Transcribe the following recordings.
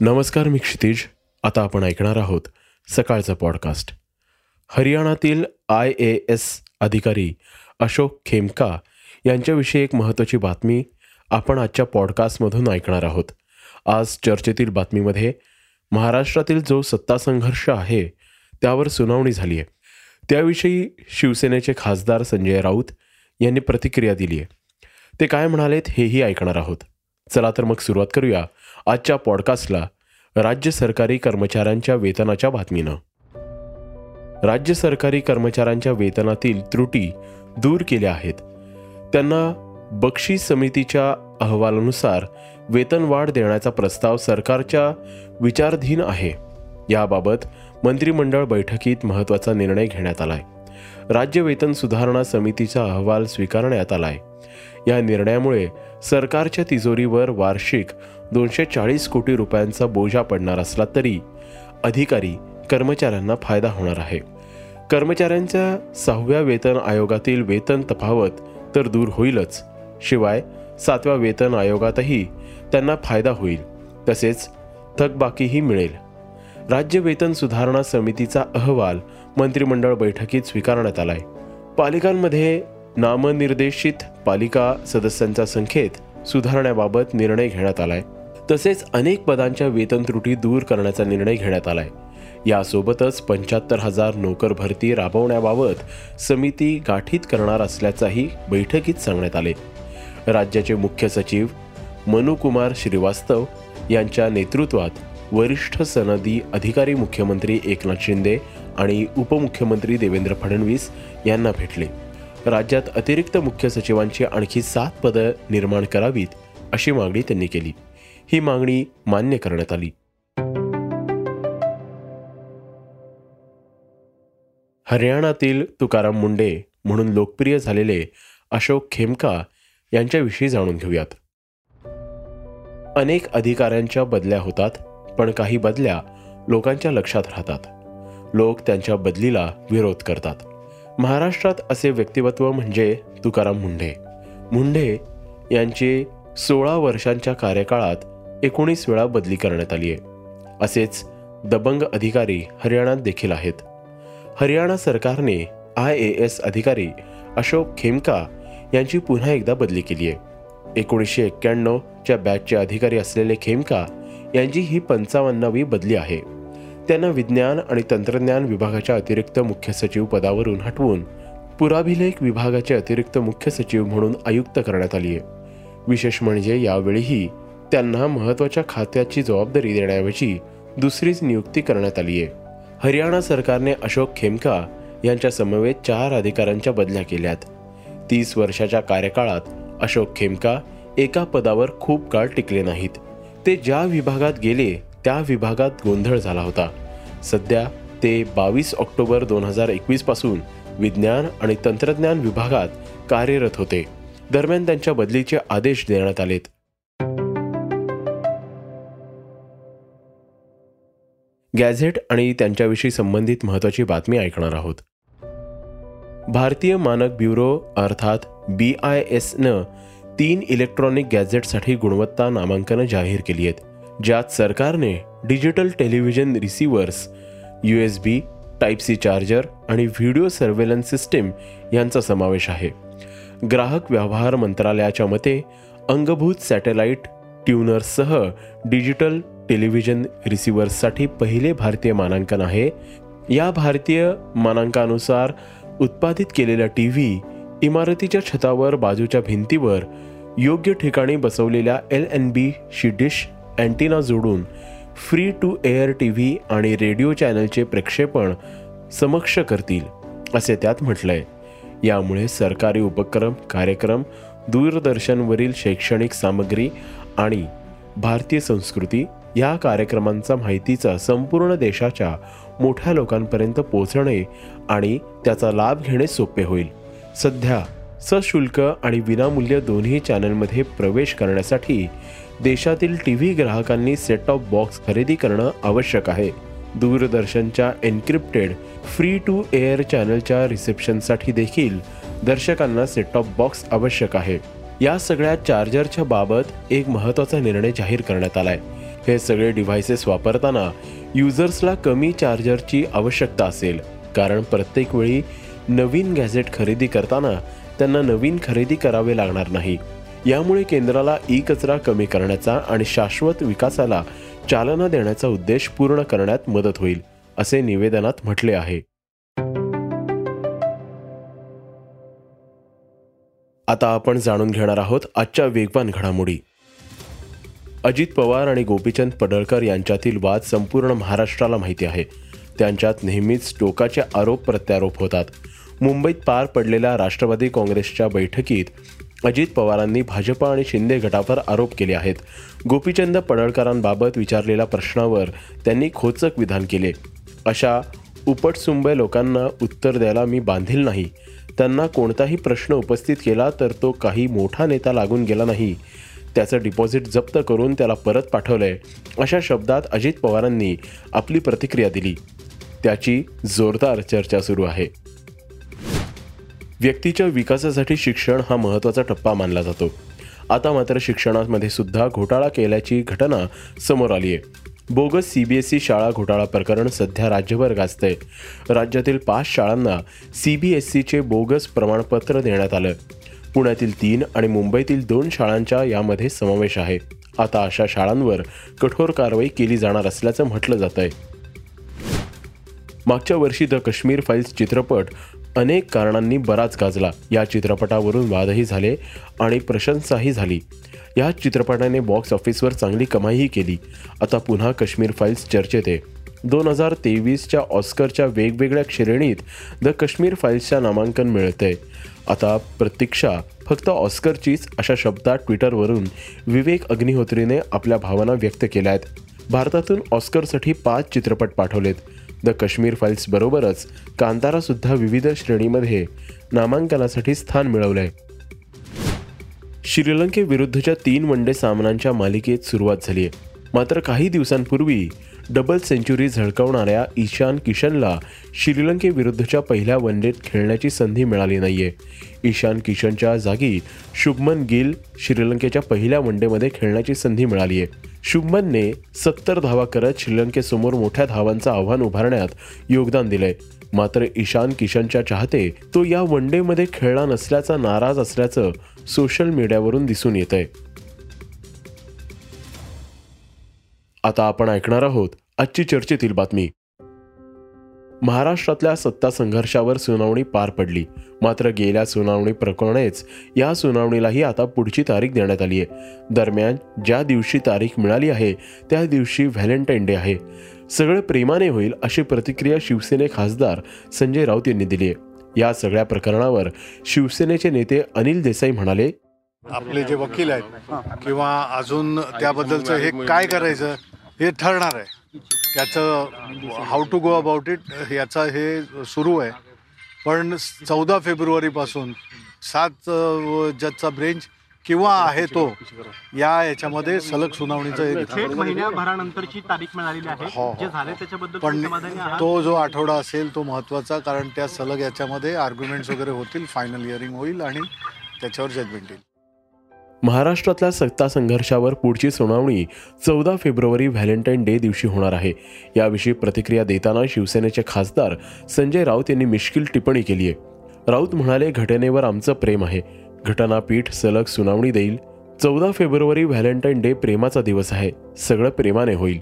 नमस्कार मी क्षितिज. आता आपण ऐकणार आहोत सकाळचा पॉडकास्ट हरियाणातील आय ए एस अधिकारी अशोक खेमका यांच्याविषयी एक महत्त्वाची बातमी आपण आजच्या पॉडकास्टमधून ऐकणार आहोत. आज चर्चेतील बातमीमध्ये महाराष्ट्रातील जो सत्ता संघर्ष आहे त्यावर सुनावणी झाली आहे. त्याविषयी शिवसेनेचे खासदार संजय राऊत यांनी प्रतिक्रिया दिली आहे. ते काय म्हणालेत हेही ऐकणार आहोत. चला तर मग सुरुवात करूया आजच्या पॉडकास्टला राज्य सरकारी कर्मचाऱ्यांच्या वेतनाच्या बातमीनं. राज्य सरकारी कर्मचाऱ्यांच्या वेतनातील त्रुटी दूर केल्या आहेत. त्यांना बक्षीस समितीच्या अहवालानुसार वेतनवाढ देण्याचा प्रस्ताव सरकारच्या विचारधीन आहे. याबाबत मंत्रिमंडळ बैठकीत महत्त्वाचा निर्णय घेण्यात आलाय. राज्य वेतन सुधारणा समितीचा अहवाल स्वीकारण्यात आलाय. या निर्णयामुळे सरकारच्या तिजोरीवर वार्षिक दोनशे चाळीस कोटी रुपयांचा बोजा पडणार असला तरी अधिकारी कर्मचाऱ्यांना फायदा होणार आहे. कर्मचाऱ्यांच्या सहाव्या वेतन आयोगातील वेतन तफावत तर दूर होईलच. शिवाय सातव्या वेतन आयोगातही त्यांना फायदा होईल. तसेच थकबाकीही मिळेल. राज्य वेतन सुधारणा समितीचा अहवाल मंत्रिमंडळ बैठकीत स्वीकारण्यात आलाय. पालिकांमध्ये नामनिर्देशित पालिका सदस्यांच्या संख्येत सुधारण्याबाबत निर्णय घेण्यात आलाय. तसेच अनेक पदांच्या वेतन त्रुटी दूर करण्याचा निर्णय घेण्यात आलाय. यासोबतच पंच्याहत्तर हजार नोकर भरती राबवण्याबाबत समिती गाठीत करणार असल्याचाही बैठकीत सांगण्यात आले. राज्याचे मुख्य सचिव मनुकुमार श्रीवास्तव यांच्या नेतृत्वात वरिष्ठ सनदी अधिकारी मुख्यमंत्री एकनाथ शिंदे आणि उपमुख्यमंत्री देवेंद्र फडणवीस यांना भेटले. राज्यात अतिरिक्त मुख्य सचिवांची आणखी सात पदं निर्माण करावीत अशी मागणी त्यांनी केली. ही मागणी मान्य करण्यात आली. हरियाणातील तुकाराम मुंडे म्हणून लोकप्रिय झालेले अशोक खेमका यांच्याविषयी जाणून घेऊयात. अनेक अधिकाऱ्यांच्या बदल्या होतात पण काही बदल्या लोकांच्या लक्षात राहतात. लोक त्यांच्या बदलीला विरोध करतात. महाराष्ट्रात असे व्यक्तिमत्व म्हणजे तुकाराम मुंढे मुंढे यांचे सोळा वर्षांच्या कार्यकाळात एकोणीस वेळा बदली करण्यात आली आहे. असेच दबंग अधिकारी हरियाणात देखील आहेत. हरियाणा सरकारने आय ए एस अधिकारी अशोक खेमका यांची पुन्हा एकदा बदली केली आहे. एकोणीसशे एक्क्याण्णवच्या बॅचचे अधिकारी असलेले खेमका यांची ही पंचावन्नावी बदली आहे. त्यांना विज्ञान आणि तंत्रज्ञान विभागाच्या अतिरिक्त मुख्य सचिव पदावरून हटवून पुराभिलेख विभागाचे अतिरिक्त मुख्य सचिव म्हणून आयुक्त करण्यात आली आहे. विशेष म्हणजे यावेळीही त्यांना महत्त्वाच्या खात्याची जबाबदारी देण्याऐवजी दुसरीच नियुक्ती करण्यात आली आहे. हरियाणा सरकारने अशोक खेमका यांच्या समवेत चार अधिकाऱ्यांच्या बदल्या केल्यात. तीस वर्षाच्या कार्यकाळात अशोक खेमका एका पदावर खूप काळ टिकले नाहीत. ते ज्या विभागात गेले त्या विभागात गोंधळ झाला होता. सध्या ते बावीस ऑक्टोबर दोन हजार एकवीसपासून विज्ञान आणि तंत्रज्ञान विभागात कार्यरत होते. दरम्यान त्यांच्या बदलीचे आदेश देण्यात आलेत. गॅझेट आणि त्यांच्याविषयी संबंधित महत्वाची बातमी ऐकणार आहोत. भारतीय मानक ब्युरो अर्थात बी आय एसनं तीन इलेक्ट्रॉनिक गॅझेटसाठी गुणवत्ता नामांकनं जाहीर केली आहेत ज्यात सरकारने digital television receivers U S B type C charger आणि व्हिडिओ सर्वेलन्स सिस्टीम यांचा समावेश आहे. ग्राहक व्यवहार मंत्रालयाच्या मते अंगभूत सॅटेलाइट ट्यूनर्ससह डिजिटल टेलिव्हिजन रिसिव्हर्ससाठी पहिले भारतीय मानांकन आहे. या भारतीय मानांकानुसार उत्पादित केलेला टी व्ही इमारतीच्या छतावर बाजूच्या भिंतीवर योग्य ठिकाणी बसवलेल्या एल एन बी शी डिश अँटिना जोडून free to air T V आणि रेडिओ चॅनलचे प्रक्षेपण समक्ष करतील असे त्यात म्हटलंय. यामुळे सरकारी उपक्रम कार्यक्रम दूरदर्शनवरील शैक्षणिक सामग्री आणि भारतीय संस्कृती या कार्यक्रमांचा माहितीचा संपूर्ण देशाच्या मोठ्या लोकांपर्यंत पोहोचणे आणि त्याचा लाभ घेणे सोपे होईल. सध्या सशुल्क आणि विनामूल्य दोन्ही चॅनलमध्ये प्रवेश करण्यासाठी देशातील टी व्ही ग्राहकांनी सेट टॉप बॉक्स खरेदी करणं आवश्यक आहे. दूरदर्शनच्या एन्क्रिप्टेड फ्री टू एअर चॅनलच्या रिसेप्शनसाठी देखील दर्शकांना सेट टॉप बॉक्स आवश्यक आहे. या सगळ्या चार्जरच्या बाबत एक महत्त्वाचा निर्णय जाहीर करण्यात आला आहे हे सगळे डिव्हायसेस वापरताना युजर्सला कमी चार्जरची आवश्यकता असेल. कारण प्रत्येक वेळी नवीन गॅझेट खरेदी करताना त्यांना नवीन खरेदी करावे लागणार नाही. यामुळे केंद्राला ई कचरा कमी करण्याचा आणि शाश्वत विकासाला चालना देण्याचा उद्देश पूर्ण करण्यात मदत होईल असे निवेदनात म्हटले आहे. आता आपण जाणून घेणार आहोत आजच्या वेगवान घडामोडी. अजित पवार आणि गोपीचंद पडळकर यांच्यातील वाद संपूर्ण महाराष्ट्राला माहिती आहे. त्यांच्यात नेहमीच टोकाचे आरोप प्रत्यारोप होतात. मुंबईत पार पडलेल्या राष्ट्रवादी काँग्रेसच्या बैठकीत अजित पवारांनी भाजपा आणि शिंदे गटावर आरोप केले आहेत. गोपीचंद पडळकरांबाबत विचारलेल्या प्रश्नावर त्यांनी खोचक विधान केले. अशा उपटसुंबय लोकांना उत्तर द्यायला मी बांधील नाही. त्यांना कोणताही प्रश्न उपस्थित केला तर तो काही मोठा नेता लागून गेला नाही. त्याचं डिपॉझिट जप्त करून त्याला परत पाठवलंय. अशा शब्दात अजित पवारांनी आपली प्रतिक्रिया दिली. त्याची जोरदार चर्चा सुरू आहे. व्यक्तीच्या विकासासाठी शिक्षण हा महत्त्वाचा टप्पा मानला जातो. आता मात्र शिक्षणामध्ये सुद्धा घोटाळा केल्याची घटना समोर आली आहे bogus C B S E शाळा घोटाळा प्रकरण सध्या राज्यभर गाजतंय. राज्यातील पाच शाळांना सी बी एस सीचे बोगस प्रमाणपत्र देण्यात आलं. पुण्यातील तीन आणि मुंबईतील दोन शाळांच्या यामध्ये समावेश आहे. आता अशा शाळांवर कठोर कारवाई केली जाणार असल्याचं म्हटलं जात आहे मागच्या वर्षी द काश्मीर फाईल्स चित्रपट अनेक कारणांनी बराच गाजला. या चित्रपटावरून वादही झाले आणि प्रशंसाही झाली. या चित्रपटाने बॉक्स ऑफिसवर चांगली कमाईही केली. आता पुन्हा काश्मीर फाईल्स चर्चेत आहे. दोन हजार तेवीसच्या ऑस्करच्या वेगवेगळ्या श्रेणीत द काश्मीर फाईल्सच्या नामांकन मिळतंय. आता प्रतीक्षा फक्त ऑस्करचीच अशा शब्दात ट्विटरवरून विवेक अग्निहोत्रीने आपल्या भावना व्यक्त केल्या आहेत भारतातून ऑस्करसाठी पाच चित्रपट पाठवलेत. द काश्मीर फाईल्स बरोबरच कांतारा सुद्धा विविध श्रेणीमध्ये नामांकनासाठी स्थान मिळवलंय. श्रीलंकेविरुद्धच्या तीन वनडे सामन्यांच्या मालिकेत सुरुवात झाली आहे मात्र काही दिवसांपूर्वी डबल सेंचुरी झळकावणाऱ्या ईशान किशनला श्रीलंकेविरुद्धच्या पहिल्या वनडेत खेळण्याची संधी मिळाली नाहीये. ईशान किशनच्या जागी शुभमन गिल श्रीलंकेच्या पहिल्या वनडेमध्ये खेळण्याची संधी मिळाली आहे शुभमनने सत्तर धावा करत श्रीलंकेसमोर मोठ्या धावांचं आव्हान उभारण्यात योगदान दिलंय. मात्र ईशान किशनच्या चाहते तो या वनडेमध्ये खेळला नसल्याचा नाराज असल्याचं सोशल मीडियावरून दिसून येत आहे आता आपण ऐकणार आहोत आजची चर्चेतील बातमी. महाराष्ट्रातल्या सत्ता संघर्षावर सुनावणी पार पडली. मात्र गेल्या सुनावणी प्रकरणेच या सुनावणीलाही आता पुढची तारीख देण्यात आली आहे दरम्यान ज्या दिवशी तारीख मिळाली आहे त्या दिवशी व्हॅलेंटाईन डे आहे. सगळं प्रेमाने होईल अशी प्रतिक्रिया शिवसेने खासदार संजय राऊत यांनी दिली आहे या सगळ्या प्रकरणावर शिवसेनेचे नेते अनिल देसाई म्हणाले आपले जे वकील आहेत किंवा अजून त्याबद्दलचं हे काय करायचं? हे ठरणार आहे. त्याचं how to go about it याचा हे सुरू आहे. पण चौदा फेब्रुवारीपासून सात जजचा ब्रेंच किंवा आहे तो या याच्यामध्ये सलग सुनावणीचं हे हो, पण? तो जो आठवडा असेल तो महत्त्वाचा कारण त्या सलग याच्यामध्ये आर्ग्युमेंट्स वगैरे होतील फायनल हिअरिंग होईल आणि त्याच्यावर जजमेंट येईल. महाराष्ट्रातल्या सत्ता संघर्षावर पुढची सुनावणी चौदा फेब्रुवारी व्हॅलेंटाईन डे दिवशी होणार आहे. याविषयी प्रतिक्रिया देताना शिवसेनेचे खासदार संजय राऊत यांनी मिश्किल टिप्पणी केली आहे. राऊत म्हणाले घटनेवर आमचं प्रेम आहे. घटनापीठ सलग सुनावणी देईल. चौदा फेब्रुवारी व्हॅलेंटाईन डे प्रेमाचा दिवस आहे. सगळं प्रेमाने होईल.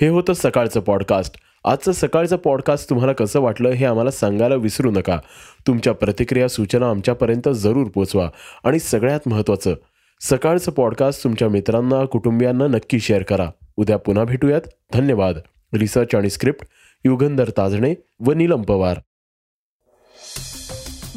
हे होतं सकाळचं पॉडकास्ट. आजचं सकाळचं पॉडकास्ट तुम्हाला कसं वाटलं हे आम्हाला सांगायला विसरू नका. तुमच्या प्रतिक्रिया सूचना आमच्यापर्यंत जरूर पोचवा. आणि सगळ्यात महत्त्वाचं सकाळचं पॉडकास्ट तुमच्या मित्रांना कुटुंबियांना नक्की शेअर करा. उद्या पुन्हा भेटूयात. धन्यवाद. रिसर्च आणि स्क्रिप्ट युगंधर ताजणे व नीलम पवार.